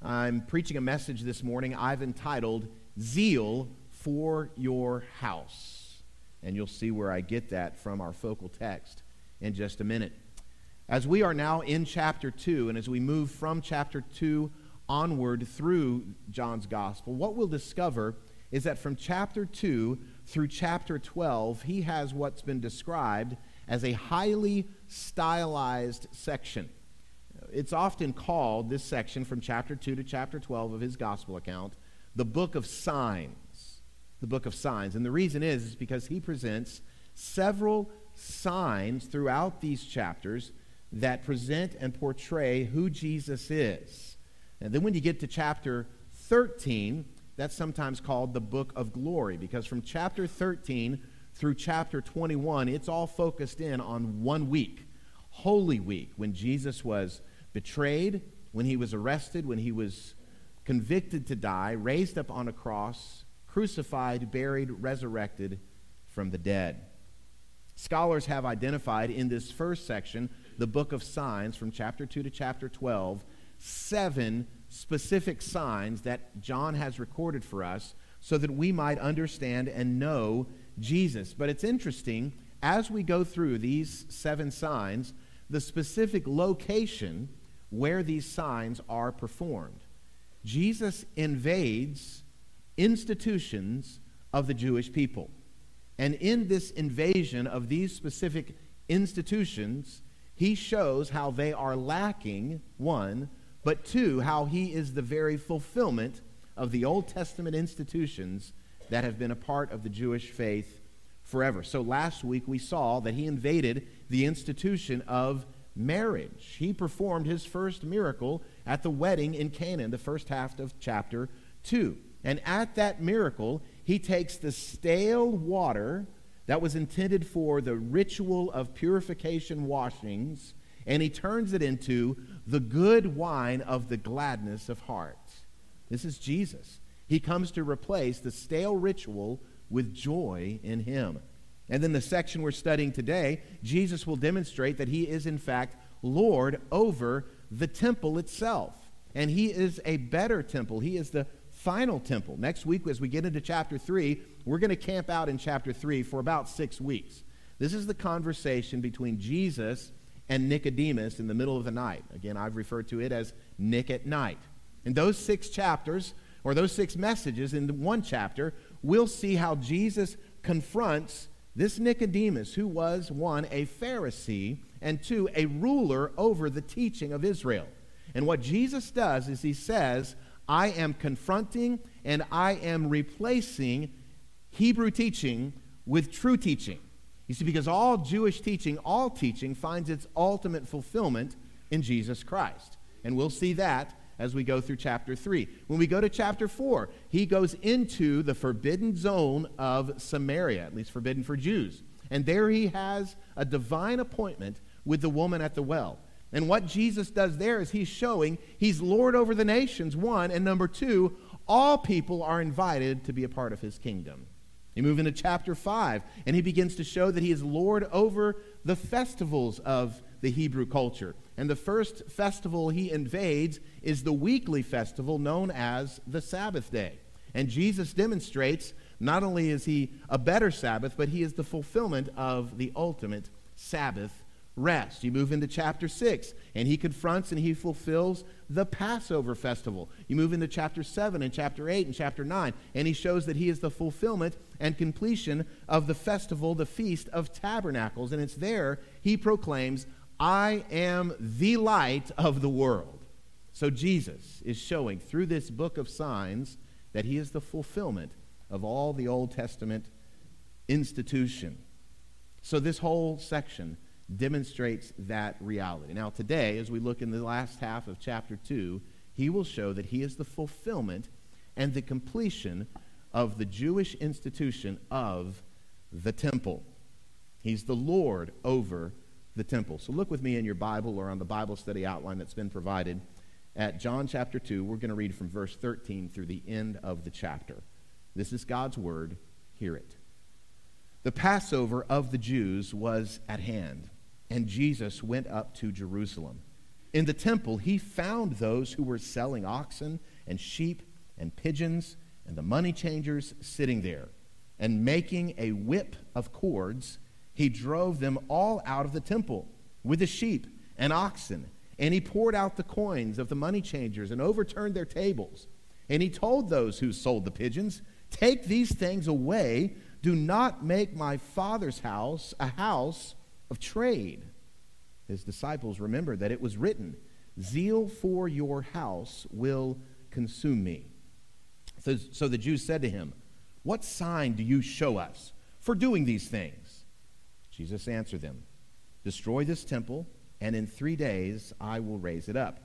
I'm preaching a message this morning I've entitled Zeal for Your House. And you'll see where I get that from our focal text in just a minute. As we are now in chapter 2, and as we move from chapter 2 onward through John's Gospel, what we'll discover is that from chapter 2 through chapter 12, he has what's been described as a highly stylized section. It's often called, this section from chapter 2 to chapter 12 of his gospel account, the book of signs. The book of signs. And the reason is, is because he presents several signs throughout these chapters that present and portray who Jesus is. And then when you get to chapter 13, that's sometimes called the book of glory because from chapter 13 through chapter 21, it's all focused in on one week, Holy Week, when Jesus was betrayed, when he was arrested, when he was convicted to die, raised up on a cross, crucified, buried, resurrected from the dead. Scholars have identified in this first section, the book of signs, from chapter 2 to chapter 12, seven specific signs that John has recorded for us so that we might understand and know Jesus. But it's interesting, as we go through these seven signs, the specific location where these signs are performed. Jesus invades institutions of the Jewish people. And in this invasion of these specific institutions, he shows how they are lacking, one, but two, how he is the very fulfillment of the Old Testament institutions that have been a part of the Jewish faith forever. So last week we saw that he invaded the institution of marriage. He performed his first miracle at the wedding in Cana, the first half of chapter 2. And at that miracle, he takes the stale water that was intended for the ritual of purification washings and he turns it into the good wine of the gladness of heart. This is Jesus. He comes to replace the stale ritual with joy in him. And then the section we're studying today, Jesus will demonstrate that he is, in fact, Lord over the temple itself. And he is a better temple. He is the final temple. Next week, as we get into chapter 3, we're going to camp out in chapter 3 for about six weeks. This is the conversation between Jesus and Nicodemus in the middle of the night. Again, I've referred to it as Nick at night. In those six chapters, or those six messages in one chapter, we'll see how Jesus confronts this Nicodemus, who was, one, a Pharisee, and two, a ruler over the teaching of Israel. And what Jesus does is he says, I am confronting and I am replacing Hebrew teaching with true teaching. You see, because all Jewish teaching, all teaching, finds its ultimate fulfillment in Jesus Christ. And we'll see that as we go through chapter 3. When we go to chapter 4, he goes into the forbidden zone of Samaria, at least forbidden for Jews. And there he has a divine appointment with the woman at the well. And what Jesus does there is he's showing he's Lord over the nations, one, and number two, all people are invited to be a part of his kingdom. You move into chapter 5, and he begins to show that he is Lord over the festivals of the Hebrew culture. And the first festival he invades is the weekly festival known as the Sabbath day. And Jesus demonstrates not only is he a better Sabbath, but he is the fulfillment of the ultimate Sabbath rest. You move into chapter 6, and he confronts and he fulfills the Passover festival. You move into chapter 7 and chapter 8 and chapter 9, and he shows that he is the fulfillment and completion of the festival, the Feast of Tabernacles. And it's there he proclaims, I am the light of the world. So Jesus is showing through this book of signs that he is the fulfillment of all the Old Testament institution. So this whole section demonstrates that reality. Now, today, as we look in the last half of chapter 2, he will show that he is the fulfillment and the completion of the Jewish institution of the temple. He's the Lord over the temple. So look with me in your Bible or on the Bible study outline that's been provided at John chapter 2. We're going to read from verse 13 through the end of the chapter. This is God's word. Hear it. The Passover of the Jews was at hand and Jesus went up to Jerusalem. In the temple, he found those who were selling oxen and sheep and pigeons and the money changers sitting there. And making a whip of cords, he drove them all out of the temple with the sheep and oxen. And he poured out the coins of the money changers and overturned their tables. And he told those who sold the pigeons, Take these things away. Do not make my father's house a house of trade. His disciples remembered that it was written, Zeal for your house will consume me. So, so the Jews said to him, What sign do you show us for doing these things? Jesus answered them, Destroy this temple, and in three days I will raise it up.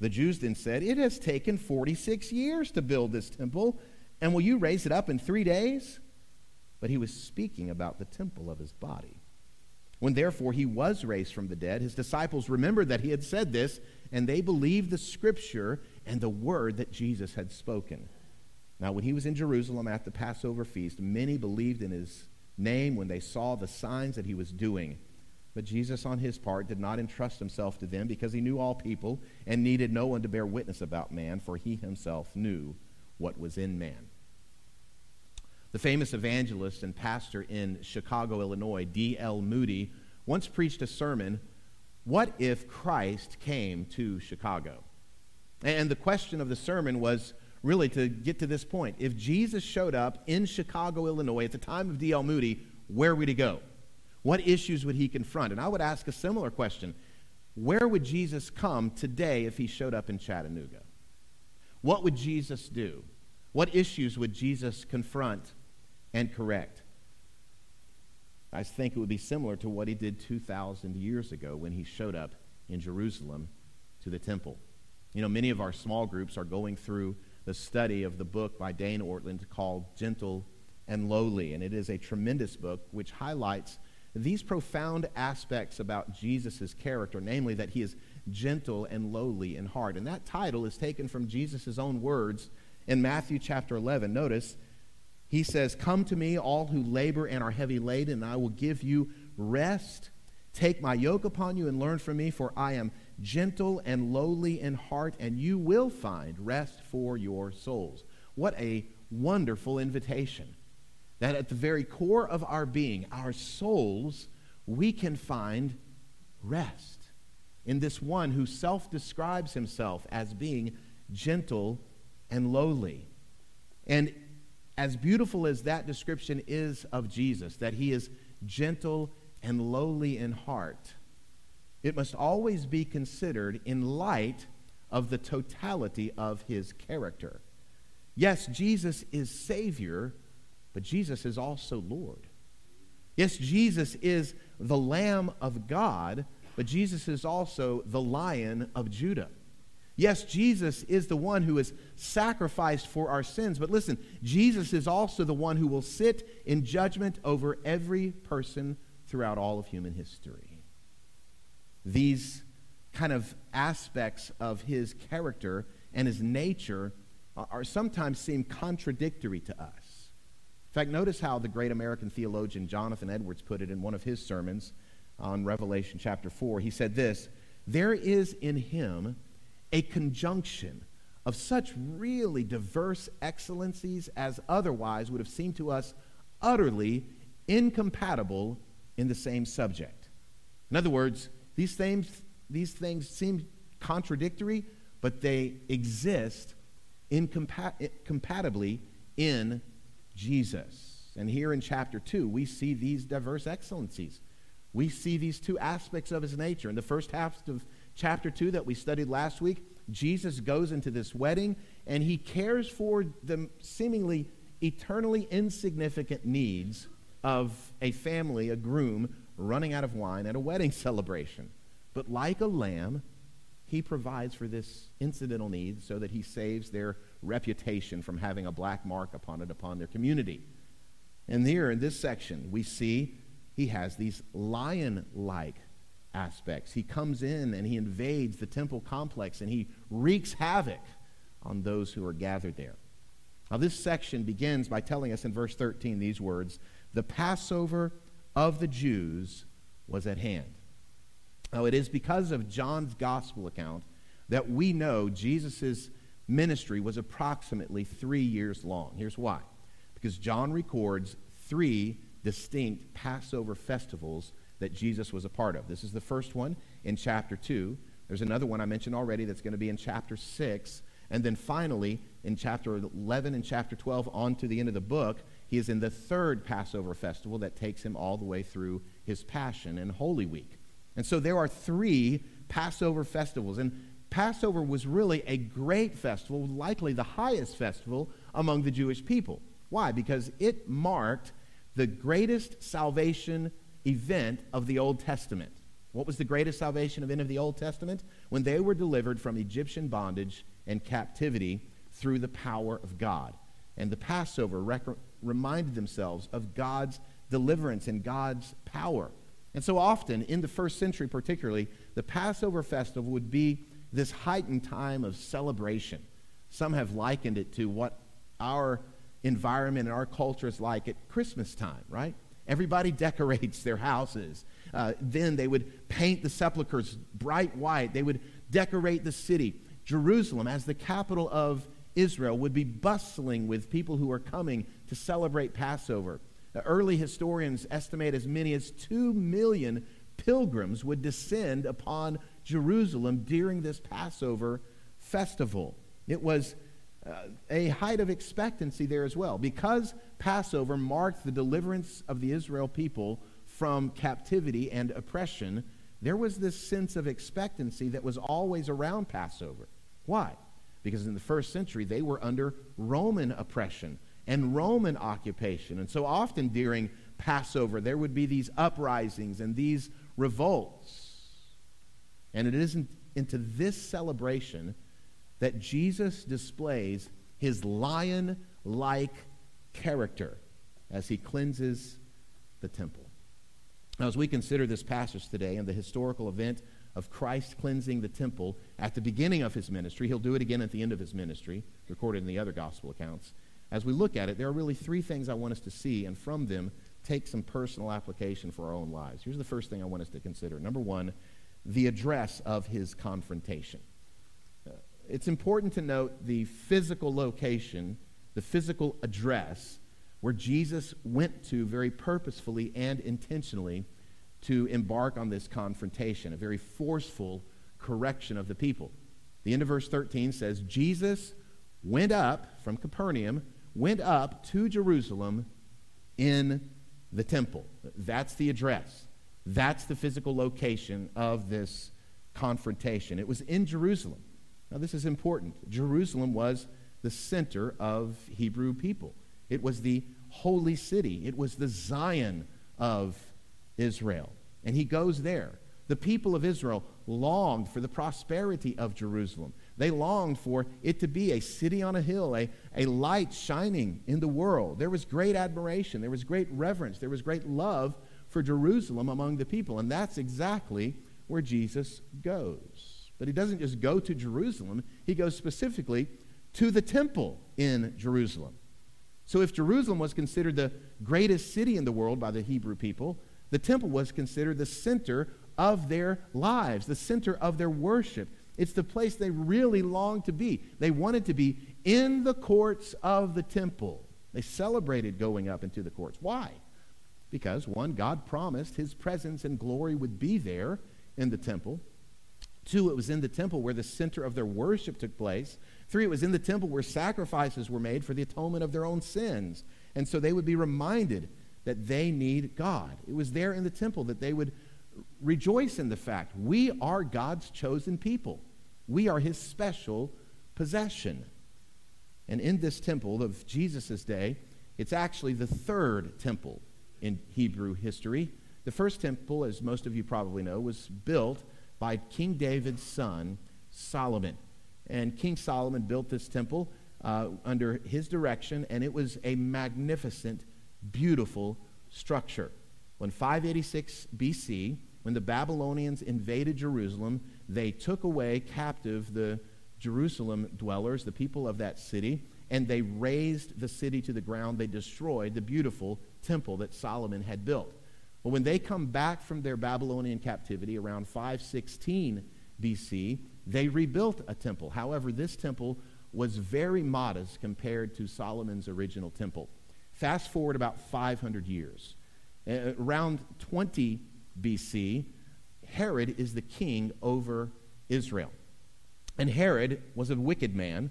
The Jews then said, It has taken 46 years to build this temple, and will you raise it up in three days? But he was speaking about the temple of his body. When therefore he was raised from the dead, his disciples remembered that he had said this, and they believed the scripture and the word that Jesus had spoken. Now, when he was in Jerusalem at the Passover feast, many believed in his name when they saw the signs that he was doing. But Jesus, on his part, did not entrust himself to them because he knew all people and needed no one to bear witness about man, for he himself knew what was in man. The famous evangelist and pastor in Chicago, Illinois, D.L. Moody, once preached a sermon What if Christ came to Chicago? And the question of the sermon was really to get to this point. If Jesus showed up in Chicago, Illinois, at the time of D.L. Moody, where would he go? What issues would he confront? And I would ask a similar question Where would Jesus come today if he showed up in Chattanooga? What would Jesus do? What issues would Jesus confront and correct. I think it would be similar to what he did 2,000 years ago when he showed up in Jerusalem to the temple. You know, many of our small groups are going through the study of the book by Dane Ortlund called Gentle and Lowly, and it is a tremendous book which highlights these profound aspects about Jesus' character, namely that he is gentle and lowly in heart. And that title is taken from Jesus' own words in Matthew chapter 11. Notice, he says, Come to me, all who labor and are heavy laden, and I will give you rest. Take my yoke upon you and learn from me, for I am gentle and lowly in heart, and you will find rest for your souls. What a wonderful invitation. That at the very core of our being, our souls, we can find rest in this one who self describes himself as being gentle and lowly. And as beautiful as that description is of Jesus, that he is gentle and lowly in heart, it must always be considered in light of the totality of his character. Yes, Jesus is Savior, but Jesus is also Lord. Yes, Jesus is the Lamb of God, but Jesus is also the Lion of Judah. Yes, Jesus is the one who is sacrificed for our sins, but listen, Jesus is also the one who will sit in judgment over every person throughout all of human history. These kind of aspects of his character and his nature are, sometimes seem contradictory to us. In fact, notice how the great American theologian Jonathan Edwards put it in one of his sermons on Revelation chapter 4. He said this There is in him a conjunction of such really diverse excellencies as otherwise would have seemed to us utterly incompatible in the same subject. In other words, these things, these things seem contradictory, but they exist incompatibly in Jesus. And here in chapter 2, we see these diverse excellencies. We see these two aspects of his nature. In the first half of chapter 2 that we studied last week, Jesus goes into this wedding and he cares for the seemingly eternally insignificant needs of a family, a groom, running out of wine at a wedding celebration. But like a lamb, he provides for this incidental need so that he saves their reputation from having a black mark upon it upon their community. And here in this section, we see he has these lion like aspects. He comes in and he invades the temple complex and he wreaks havoc on those who are gathered there. Now, this section begins by telling us in verse 13 these words The Passover of the Jews was at hand. Now, it is because of John's gospel account that we know Jesus' ministry was approximately three years long. Here's why because John records three distinct Passover festivals that Jesus was a part of. This is the first one in chapter 2. There's another one I mentioned already that's going to be in chapter 6. And then finally, in chapter 11 and chapter 12, on to the end of the book, he is in the third Passover festival that takes him all the way through his Passion and Holy Week. And so there are three Passover festivals. And Passover was really a great festival, likely the highest festival among the Jewish people. Why? Because it marked the greatest salvation event of the Old Testament. What was the greatest salvation event of the Old Testament? When they were delivered from Egyptian bondage and captivity through the power of God. And the Passover rec- reminded themselves of God's deliverance and God's power. And so often, in the first century particularly, the Passover festival would be this heightened time of celebration. Some have likened it to what our environment and our culture is like at Christmas time, right? Everybody decorates their houses. Uh, then they would paint the sepulchres bright white. They would decorate the city. Jerusalem, as the capital of Israel, would be bustling with people who are coming to celebrate Passover. Early historians estimate as many as 2 million pilgrims would descend upon Jerusalem during this Passover festival. It was uh, a height of expectancy there as well. Because Passover marked the deliverance of the Israel people from captivity and oppression, there was this sense of expectancy that was always around Passover. Why? Because in the first century, they were under Roman oppression and Roman occupation. And so often during Passover, there would be these uprisings and these revolts. And it isn't into this celebration that Jesus displays his lion like character as he cleanses the temple. Now, as we consider this passage today and the historical event of Christ cleansing the temple at the beginning of his ministry, he'll do it again at the end of his ministry, recorded in the other gospel accounts. As we look at it, there are really three things I want us to see, and from them, take some personal application for our own lives. Here's the first thing I want us to consider. Number one, the address of his confrontation. Uh, it's important to note the physical location, the physical address where Jesus went to very purposefully and intentionally to embark on this confrontation, a very forceful correction of the people. The end of verse 13 says, Jesus went up from Capernaum, went up to Jerusalem in the temple. That's the address. That's the physical location of this confrontation. It was in Jerusalem. Now, this is important. Jerusalem was the center of Hebrew people, it was the holy city, it was the Zion of Israel. And he goes there. The people of Israel longed for the prosperity of Jerusalem. They longed for it to be a city on a hill, a, a light shining in the world. There was great admiration, there was great reverence, there was great love for Jerusalem among the people. And that's exactly where Jesus goes. But he doesn't just go to Jerusalem, he goes specifically to the temple in Jerusalem. So if Jerusalem was considered the greatest city in the world by the Hebrew people, the temple was considered the center of their lives, the center of their worship. It's the place they really longed to be. They wanted to be in the courts of the temple. They celebrated going up into the courts. Why? Because, one, God promised his presence and glory would be there in the temple. Two, it was in the temple where the center of their worship took place. Three, it was in the temple where sacrifices were made for the atonement of their own sins. And so they would be reminded that they need God. It was there in the temple that they would rejoice in the fact we are God's chosen people. We are his special possession. And in this temple of Jesus' day, it's actually the third temple in Hebrew history. The first temple, as most of you probably know, was built by King David's son, Solomon. And King Solomon built this temple uh, under his direction, and it was a magnificent, beautiful structure. When 586 BC, when the Babylonians invaded Jerusalem, they took away captive the Jerusalem dwellers, the people of that city, and they razed the city to the ground. They destroyed the beautiful temple that Solomon had built. But when they come back from their Babylonian captivity around 516 BC, they rebuilt a temple. However, this temple was very modest compared to Solomon's original temple. Fast forward about 500 years. Around 20 BC, Herod is the king over Israel. And Herod was a wicked man,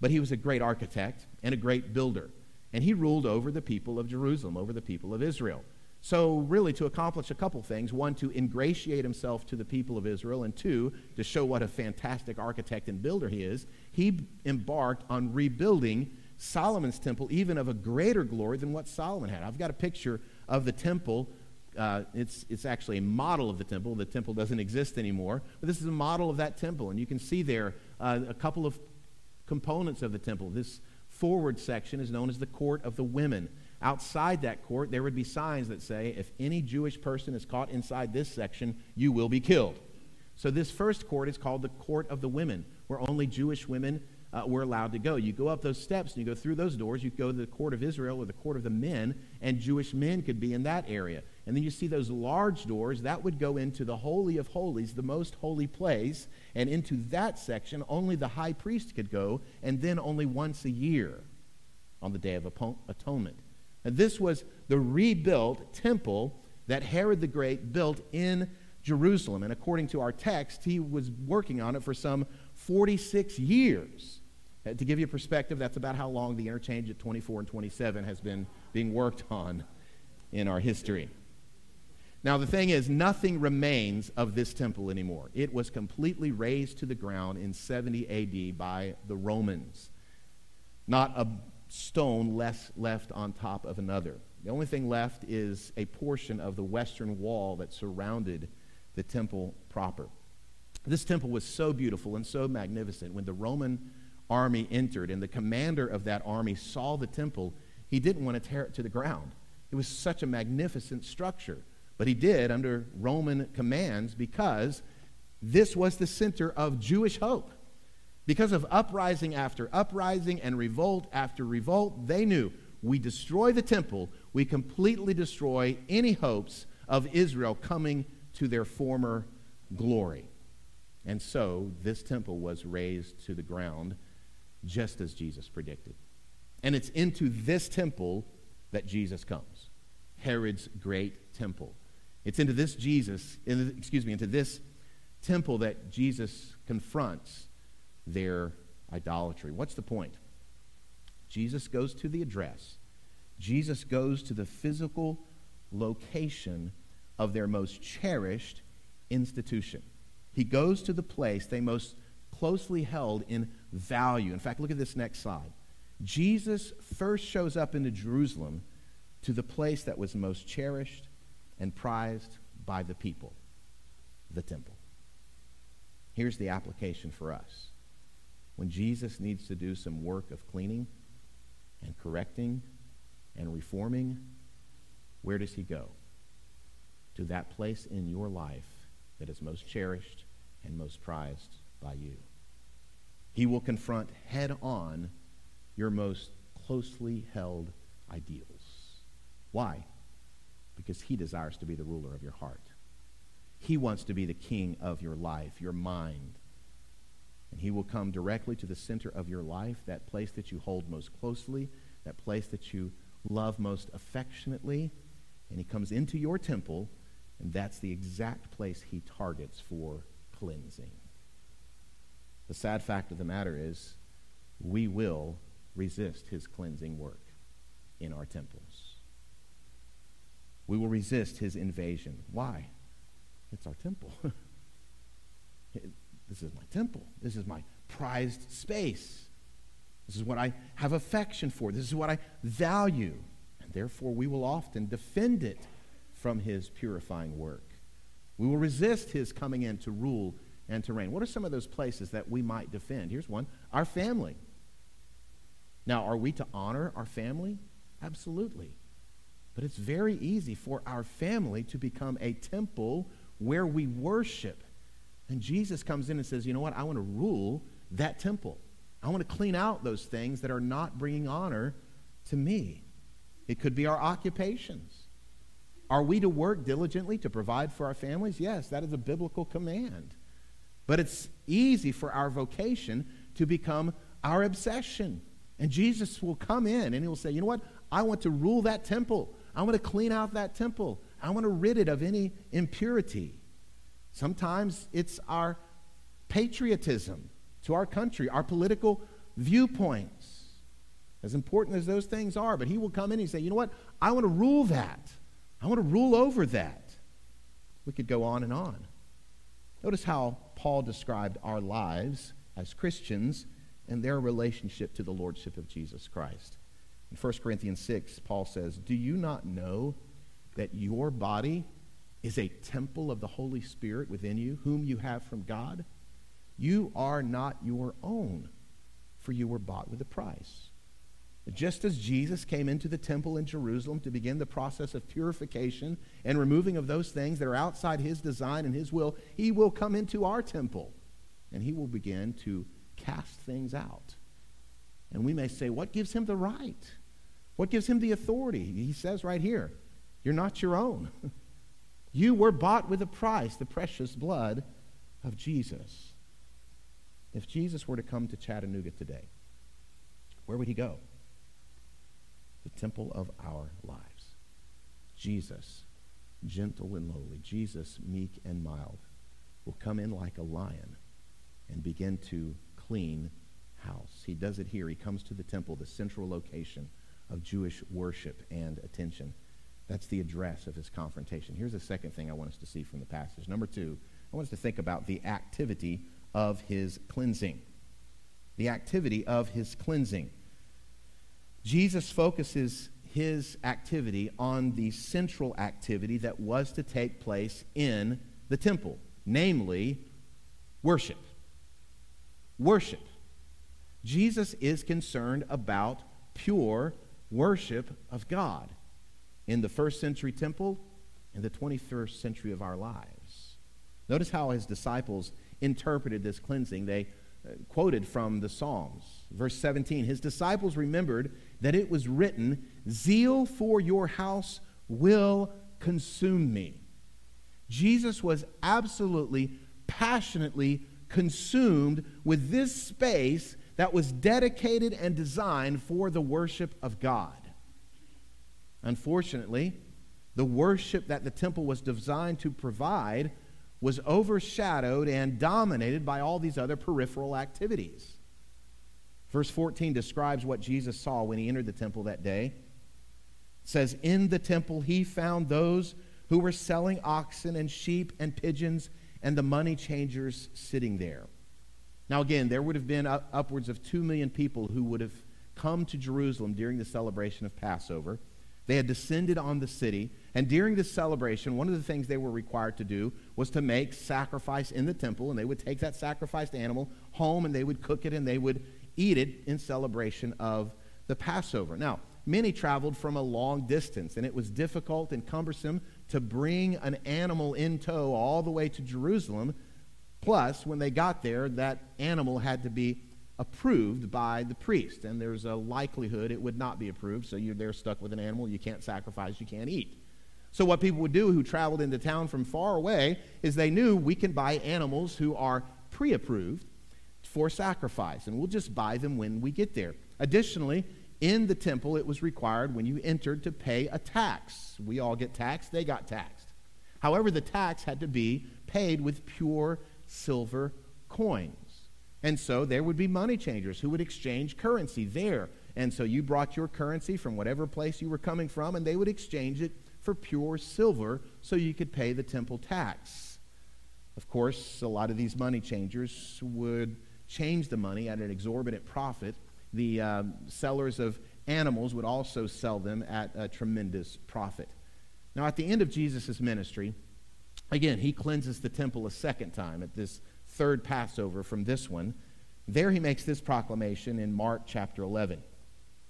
but he was a great architect and a great builder. And he ruled over the people of Jerusalem, over the people of Israel. So, really, to accomplish a couple things one, to ingratiate himself to the people of Israel, and two, to show what a fantastic architect and builder he is, he embarked on rebuilding Solomon's temple, even of a greater glory than what Solomon had. I've got a picture of the temple. Uh, it's, it's actually a model of the temple. The temple doesn't exist anymore, but this is a model of that temple. And you can see there uh, a couple of components of the temple. This forward section is known as the court of the women. Outside that court, there would be signs that say, if any Jewish person is caught inside this section, you will be killed. So, this first court is called the court of the women, where only Jewish women uh, were allowed to go. You go up those steps and you go through those doors, you go to the court of Israel or the court of the men, and Jewish men could be in that area. And then you see those large doors, that would go into the Holy of Holies, the most holy place. And into that section, only the high priest could go, and then only once a year on the Day of Atonement. And this was the rebuilt temple that Herod the Great built in Jerusalem. And according to our text, he was working on it for some 46 years. Uh, to give you a perspective, that's about how long the interchange at 24 and 27 has been being worked on in our history. Now, the thing is, nothing remains of this temple anymore. It was completely razed to the ground in 70 AD by the Romans. Not a stone less left on top of another. The only thing left is a portion of the western wall that surrounded the temple proper. This temple was so beautiful and so magnificent. When the Roman army entered and the commander of that army saw the temple, he didn't want to tear it to the ground. It was such a magnificent structure. But he did under Roman commands because this was the center of Jewish hope. Because of uprising after uprising and revolt after revolt, they knew we destroy the temple, we completely destroy any hopes of Israel coming to their former glory. And so this temple was razed to the ground just as Jesus predicted. And it's into this temple that Jesus comes Herod's great temple. It's into this Jesus, excuse me, into this temple that Jesus confronts their idolatry. What's the point? Jesus goes to the address, Jesus goes to the physical location of their most cherished institution. He goes to the place they most closely held in value. In fact, look at this next slide. Jesus first shows up into Jerusalem to the place that was most cherished and prized by the people the temple. Here's the application for us when Jesus needs to do some work of cleaning and correcting and reforming, where does he go? To that place in your life that is most cherished and most prized by you. He will confront head on your most closely held ideals. Why? Because he desires to be the ruler of your heart. He wants to be the king of your life, your mind, and he will come directly to the center of your life, that place that you hold most closely, that place that you love most affectionately. And he comes into your temple, and that's the exact place he targets for cleansing. The sad fact of the matter is, we will resist his cleansing work in our temples. We will resist his invasion. Why? It's our temple. This is my temple. This is my prized space. This is what I have affection for. This is what I value. And therefore, we will often defend it from his purifying work. We will resist his coming in to rule and reign. What are some of those places that we might defend? Here's one our family. Now, are we to honor our family? Absolutely. But it's very easy for our family to become a temple where we worship and Jesus comes in and says, You know what? I want to rule that temple. I want to clean out those things that are not bringing honor to me. It could be our occupations. Are we to work diligently to provide for our families? Yes, that is a biblical command. But it's easy for our vocation to become our obsession. And Jesus will come in and he will say, You know what? I want to rule that temple. I want to clean out that temple. I want to rid it of any impurity. Sometimes it's our patriotism to our country, our political viewpoints. As important as those things are, but he will come in and say, you know what? I want to rule that. I want to rule over that. We could go on and on. Notice how Paul described our lives as Christians and their relationship to the Lordship of Jesus Christ. In 1 Corinthians 6, Paul says, Do you not know that your body is a temple of the Holy Spirit within you, whom you have from God? You are not your own, for you were bought with a price. Just as Jesus came into the temple in Jerusalem to begin the process of purification and removing of those things that are outside his design and his will, he will come into our temple and he will begin to cast things out. And we may say, what gives him the right? What gives him the authority? He says right here, you're not your own. you were bought with a price, the precious blood of Jesus. If Jesus were to come to Chattanooga today, where would he go? The temple of our lives. Jesus, gentle and lowly, Jesus, meek and mild, will come in like a lion and begin to clean house. He does it here. He comes to the temple, the central location of Jewish worship and attention. That's the address of his confrontation. Here's the second thing I want us to see from the passage. Number two, I want us to think about the activity of his cleansing. The activity of his cleansing. Jesus focuses his activity on the central activity that was to take place in the temple, namely worship. Worship. Jesus is concerned about pure worship of God in the first century temple and the 21st century of our lives. Notice how his disciples interpreted this cleansing. They uh, quoted from the Psalms. Verse 17 His disciples remembered that it was written, Zeal for your house will consume me. Jesus was absolutely, passionately consumed with this space that was dedicated and designed for the worship of God. Unfortunately, the worship that the temple was designed to provide was overshadowed and dominated by all these other peripheral activities. Verse 14 describes what Jesus saw when he entered the temple that day. It says, In the temple he found those who were selling oxen and sheep and pigeons and the money changers sitting there. Now, again, there would have been upwards of 2 million people who would have come to Jerusalem during the celebration of Passover. They had descended on the city, and during this celebration, one of the things they were required to do was to make sacrifice in the temple, and they would take that sacrificed animal home and they would cook it and they would eat it in celebration of the Passover. Now, many traveled from a long distance, and it was difficult and cumbersome to bring an animal in tow all the way to Jerusalem. Plus, when they got there, that animal had to be approved by the priest, and there's a likelihood it would not be approved, so you're there stuck with an animal you can't sacrifice, you can't eat. So, what people would do who traveled into town from far away is they knew we can buy animals who are pre approved for sacrifice, and we'll just buy them when we get there. Additionally, in the temple, it was required when you entered to pay a tax. We all get taxed, they got taxed. However, the tax had to be paid with pure silver coins. And so there would be money changers who would exchange currency there. And so you brought your currency from whatever place you were coming from, and they would exchange it for pure silver so you could pay the temple tax. Of course, a lot of these money changers would change the money at an exorbitant profit the uh, sellers of animals would also sell them at a tremendous profit. Now, at the end of Jesus' ministry, again, he cleanses the temple a second time at this third Passover from this one. There he makes this proclamation in Mark chapter 11.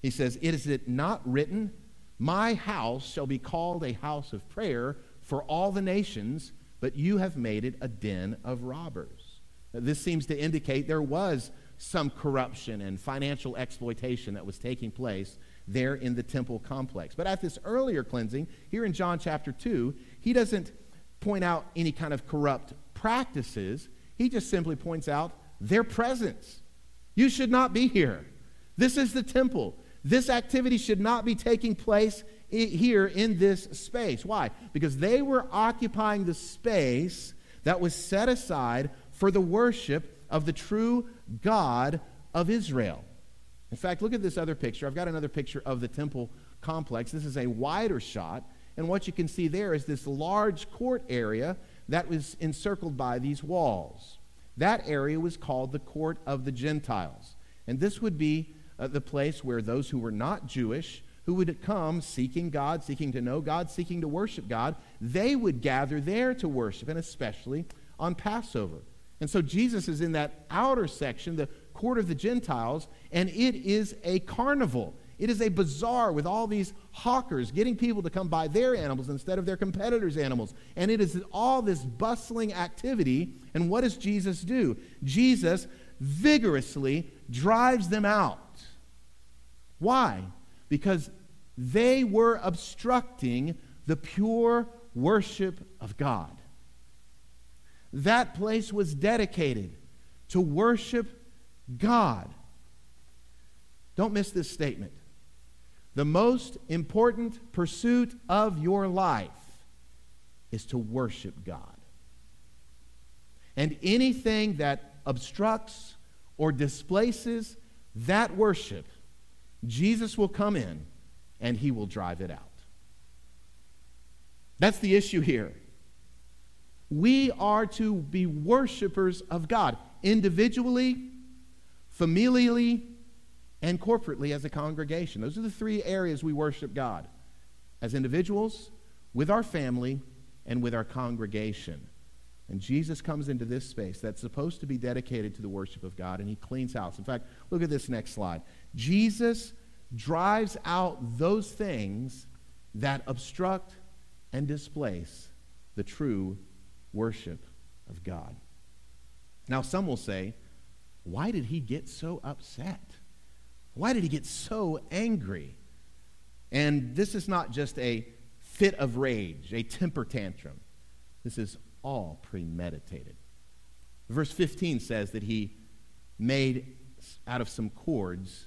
He says, Is it not written, My house shall be called a house of prayer for all the nations, but you have made it a den of robbers? This seems to indicate there was some corruption and financial exploitation that was taking place there in the temple complex. But at this earlier cleansing, here in John chapter 2, he doesn't point out any kind of corrupt practices. He just simply points out their presence. You should not be here. This is the temple. This activity should not be taking place here in this space. Why? Because they were occupying the space that was set aside for the worship of the true God of Israel. In fact, look at this other picture. I've got another picture of the temple complex. This is a wider shot, and what you can see there is this large court area that was encircled by these walls. That area was called the court of the Gentiles. And this would be uh, the place where those who were not Jewish, who would come seeking God, seeking to know God, seeking to worship God, they would gather there to worship, and especially on Passover. And so Jesus is in that outer section, the court of the Gentiles, and it is a carnival. It is a bazaar with all these hawkers getting people to come buy their animals instead of their competitors' animals. And it is all this bustling activity. And what does Jesus do? Jesus vigorously drives them out. Why? Because they were obstructing the pure worship of God. That place was dedicated to worship God. Don't miss this statement. The most important pursuit of your life is to worship God. And anything that obstructs or displaces that worship Jesus will come in and he will drive it out. That's the issue here. We are to be worshipers of God individually, familially, and corporately as a congregation. Those are the three areas we worship God as individuals, with our family, and with our congregation. And Jesus comes into this space that's supposed to be dedicated to the worship of God, and he cleans house. In fact, look at this next slide. Jesus drives out those things that obstruct and displace the true worship of God. Now, some will say, why did he get so upset? Why did he get so angry? And this is not just a fit of rage, a temper tantrum. This is all premeditated. Verse 15 says that he made out of some cords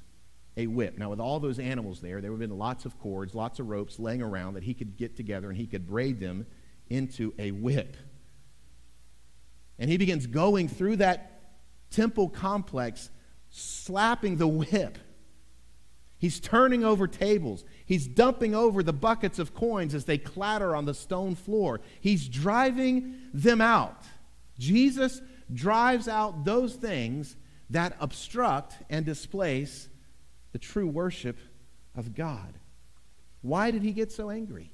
a whip. Now, with all those animals there, there would have been lots of cords, lots of ropes laying around that he could get together and he could braid them into a whip. And he begins going through that temple complex, slapping the whip. He's turning over tables. He's dumping over the buckets of coins as they clatter on the stone floor. He's driving them out. Jesus drives out those things that obstruct and displace the true worship of God. Why did he get so angry?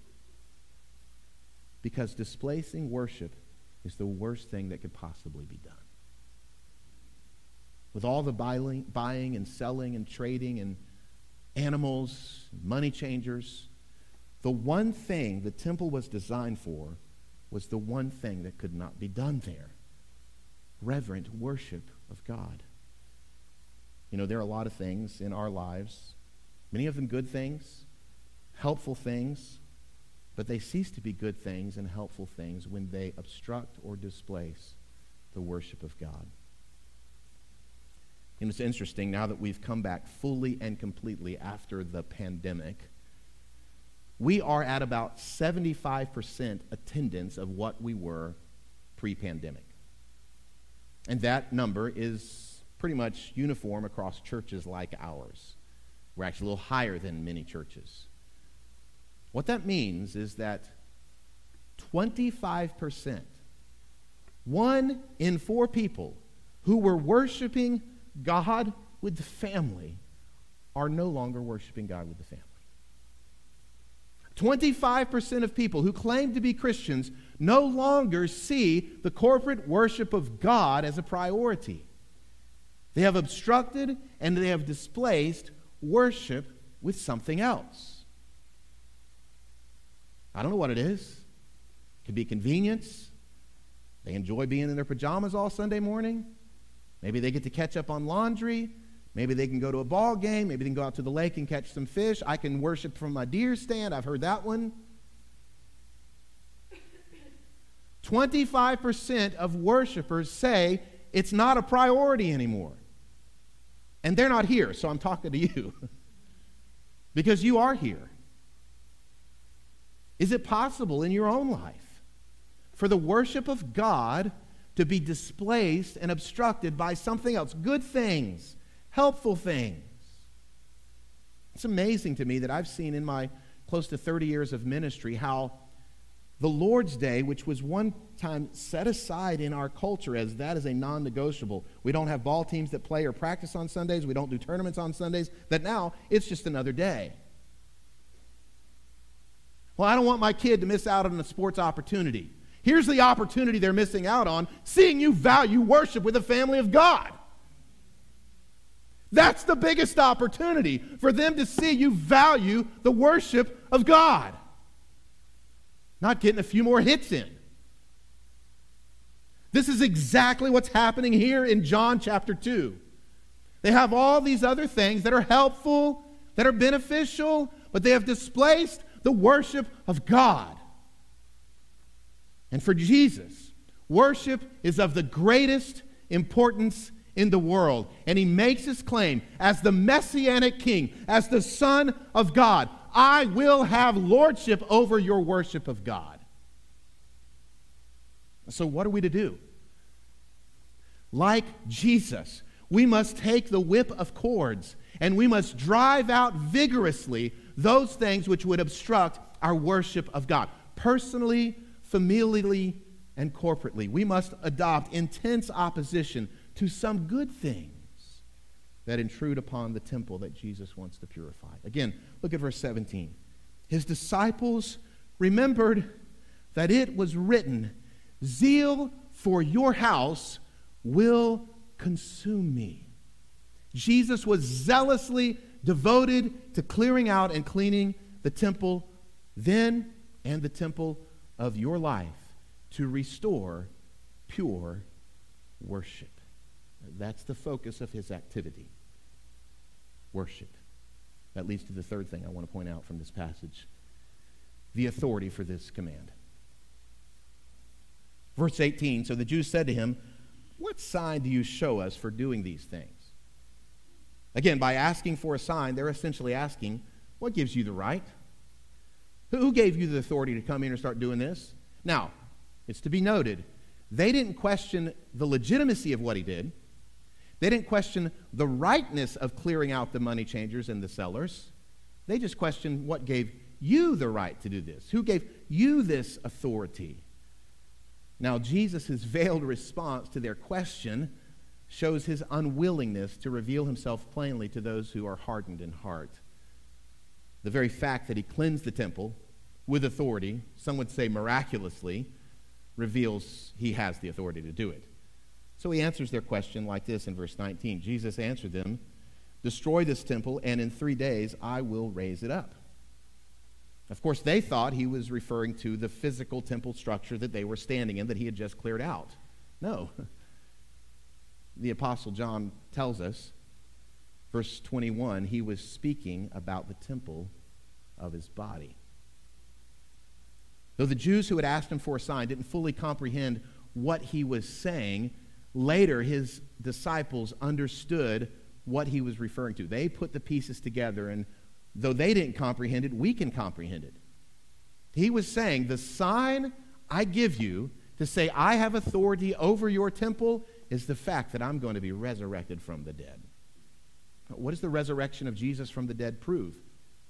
Because displacing worship is the worst thing that could possibly be done. With all the buying, and selling and trading and animals, money changers, the one thing the temple was designed for was the one thing that could not be done there reverent worship of God. You know, there are a lot of things in our lives, many of them good things, helpful things, but they cease to be good things and helpful things when they obstruct or displace the worship of God. And it's interesting now that we've come back fully and completely after the pandemic. We are at about 75% attendance of what we were pre pandemic. And that number is pretty much uniform across churches like ours. We're actually a little higher than many churches. What that means is that 25%, one in four people who were worshiping God with the family are no longer worshiping God with the family. 25% of people who claim to be Christians no longer see the corporate worship of God as a priority. They have obstructed and they have displaced worship with something else. I don't know what it is. It could be convenience. They enjoy being in their pajamas all Sunday morning. Maybe they get to catch up on laundry. Maybe they can go to a ball game. Maybe they can go out to the lake and catch some fish. I can worship from my deer stand. I've heard that one. 25% of worshipers say it's not a priority anymore. And they're not here, so I'm talking to you. because you are here. Is it possible in your own life for the worship of God to be displaced and obstructed by something else? Good things, helpful things. It's amazing to me that I've seen in my close to 30 years of ministry how the Lord's Day, which was one time set aside in our culture as that is a non negotiable. We don't have ball teams that play or practice on Sundays. We don't do tournaments on Sundays. That now it's just another day. Well, I don't want my kid to miss out on a sports opportunity. Here's the opportunity they're missing out on seeing you value worship with the family of God. That's the biggest opportunity for them to see you value the worship of God not getting a few more hits in. This is exactly what's happening here in John chapter 2. They have all these other things that are helpful, that are beneficial, but they have displaced the worship of God. And for Jesus, worship is of the greatest importance in the world. And he makes his claim as the messianic king, as the Son of God. I will have lordship over your worship of God. So, what are we to do? Like Jesus, we must take the whip of cords and we must drive out vigorously those things which would obstruct our worship of God, personally, familially, and corporately. We must adopt intense opposition to some good things that intrude upon the temple that Jesus wants to purify. Again, look at verse 17. His disciples remembered that it was written, Zeal for your house will consume me. Jesus was zealously devoted to clearing out and cleaning the temple then and the temple of your life to restore pure worship. That's the focus of his activity worship. That leads to the third thing I want to point out from this passage the authority for this command. Verse 18 So the Jews said to him, What sign do you show us for doing these things? Again, by asking for a sign, they're essentially asking, What gives you the right? Who gave you the authority to come in and start doing this? Now, it's to be noted, they didn't question the legitimacy of what he did. They didn't question the rightness of clearing out the money changers and the sellers. They just questioned what gave you the right to do this. Who gave you this authority? Now, Jesus' veiled response to their question shows his unwillingness to reveal himself plainly to those who are hardened in heart. The very fact that he cleansed the temple with authority, some would say miraculously, reveals he has the authority to do it. So he answers their question like this in verse 19 Jesus answered them, Destroy this temple, and in three days I will raise it up. Of course, they thought he was referring to the physical temple structure that they were standing in that he had just cleared out. No. The Apostle John tells us, verse 21, he was speaking about the temple of his body. Though the Jews who had asked him for a sign didn't fully comprehend what he was saying, Later, his disciples understood what he was referring to. They put the pieces together, and though they didn't comprehend it, we can comprehend it. He was saying, The sign I give you to say, I have authority over your temple, is the fact that I'm going to be resurrected from the dead. What does the resurrection of Jesus from the dead prove?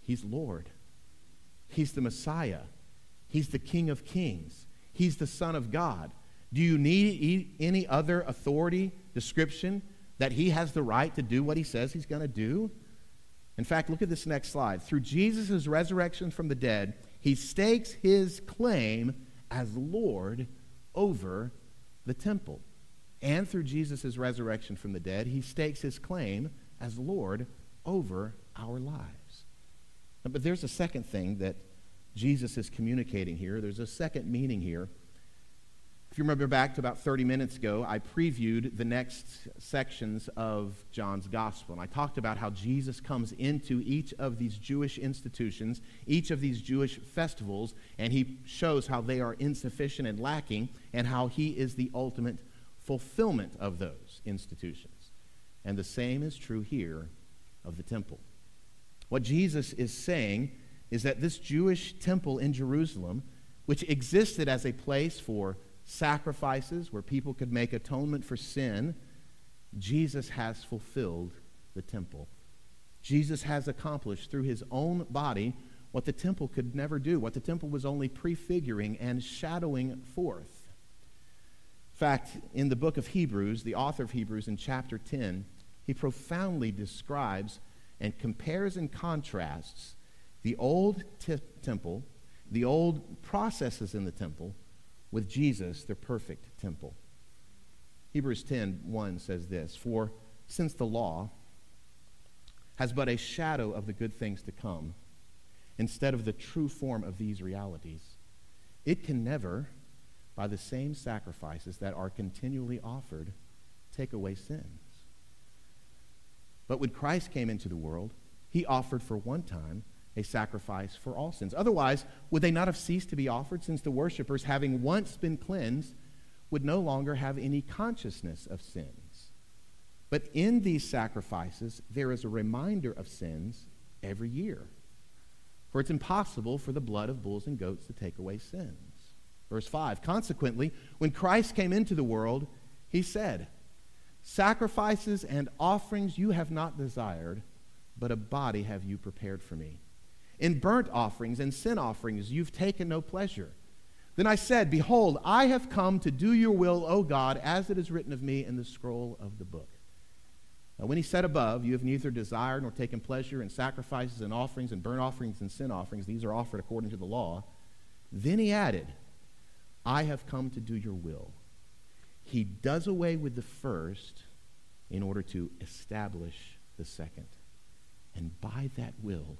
He's Lord, He's the Messiah, He's the King of kings, He's the Son of God. Do you need any other authority description that he has the right to do what he says he's going to do? In fact, look at this next slide. Through Jesus' resurrection from the dead, he stakes his claim as Lord over the temple. And through Jesus' resurrection from the dead, he stakes his claim as Lord over our lives. But there's a second thing that Jesus is communicating here. There's a second meaning here If you remember back to about 30 minutes ago, I previewed the next sections of John's gospel. And I talked about how Jesus comes into each of these Jewish institutions, each of these Jewish festivals, and he shows how they are insufficient and lacking, and how he is the ultimate fulfillment of those institutions. And the same is true here of the temple. What Jesus is saying is that this Jewish temple in Jerusalem, which existed as a place for sacrifices where people could make atonement for sin, Jesus has fulfilled the temple. Jesus has accomplished through his own body what the temple could never do, what the temple was only prefiguring and shadowing forth. Fact, in the book of Hebrews, the author of Hebrews in chapter 10, he profoundly describes and compares and contrasts the old t- temple, the old processes in the temple, with Jesus, the perfect temple. Hebrews 10 1 says this For since the law has but a shadow of the good things to come, instead of the true form of these realities, it can never, by the same sacrifices that are continually offered, take away sins. But when Christ came into the world, he offered for one time a sacrifice for all sins. Otherwise, would they not have ceased to be offered, since the worshippers, having once been cleansed, would no longer have any consciousness of sins? But in these sacrifices, there is a reminder of sins every year. For it's impossible for the blood of bulls and goats to take away sins. Verse 5 Consequently, when Christ came into the world, he said, Sacrifices and offerings you have not desired, but a body have you prepared for me. In burnt offerings and sin offerings you've taken no pleasure. Then I said, Behold, I have come to do your will, O God, as it is written of me in the scroll of the book. Now, when he said above, You have neither desired nor taken pleasure in sacrifices and offerings and burnt offerings and sin offerings, these are offered according to the law. Then he added, I have come to do your will. He does away with the first in order to establish the second. And by that will,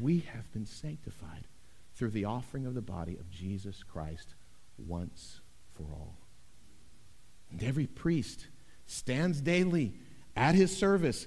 we have been sanctified through the offering of the body of Jesus Christ once for all. And every priest stands daily at his service,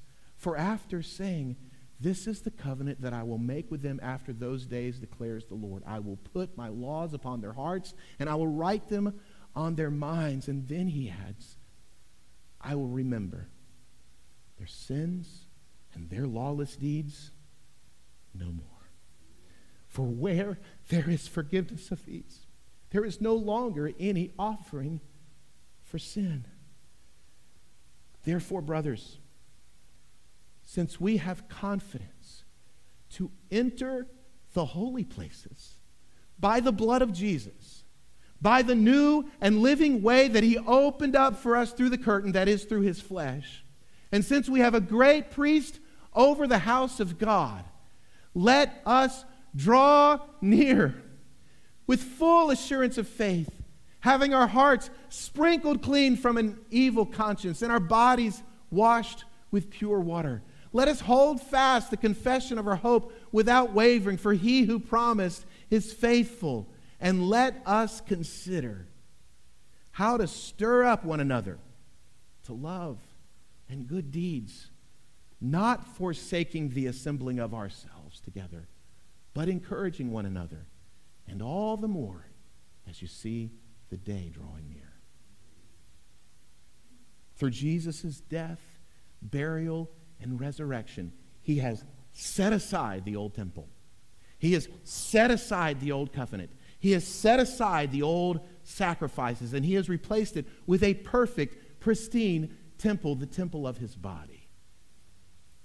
For after saying, This is the covenant that I will make with them after those days, declares the Lord. I will put my laws upon their hearts, and I will write them on their minds. And then he adds, I will remember their sins and their lawless deeds no more. For where there is forgiveness of these, there is no longer any offering for sin. Therefore, brothers, since we have confidence to enter the holy places by the blood of Jesus, by the new and living way that he opened up for us through the curtain, that is, through his flesh, and since we have a great priest over the house of God, let us draw near with full assurance of faith, having our hearts sprinkled clean from an evil conscience and our bodies washed with pure water. Let us hold fast the confession of our hope without wavering, for he who promised is faithful. And let us consider how to stir up one another to love and good deeds, not forsaking the assembling of ourselves together but encouraging one another, and all the more as you see the day drawing near. Through Jesus' death, burial, and resurrection, he has set aside the old temple. He has set aside the old covenant. He has set aside the old sacrifices, and he has replaced it with a perfect, pristine temple, the temple of his body.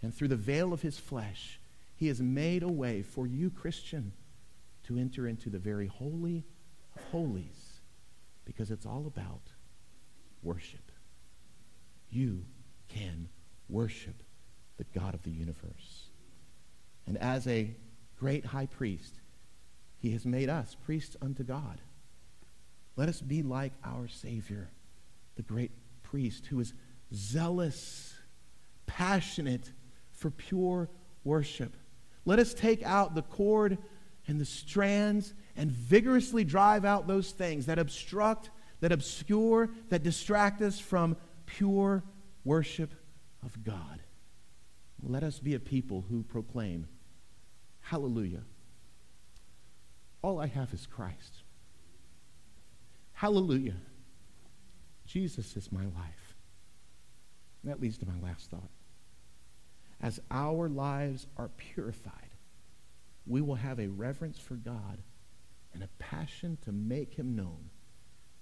And through the veil of his flesh, he has made a way for you, Christian, to enter into the very holy of holies because it's all about worship. You can worship the God of the universe. And as a great high priest, he has made us priests unto God. Let us be like our Savior, the great priest, who is zealous, passionate for pure worship. Let us take out the cord and the strands and vigorously drive out those things that obstruct, that obscure, that distract us from pure worship of God. Let us be a people who proclaim, Hallelujah. All I have is Christ. Hallelujah. Jesus is my life. And that leads to my last thought. As our lives are purified, we will have a reverence for God and a passion to make him known,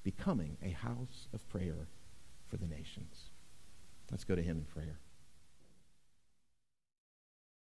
becoming a house of prayer for the nations. Let's go to him in prayer.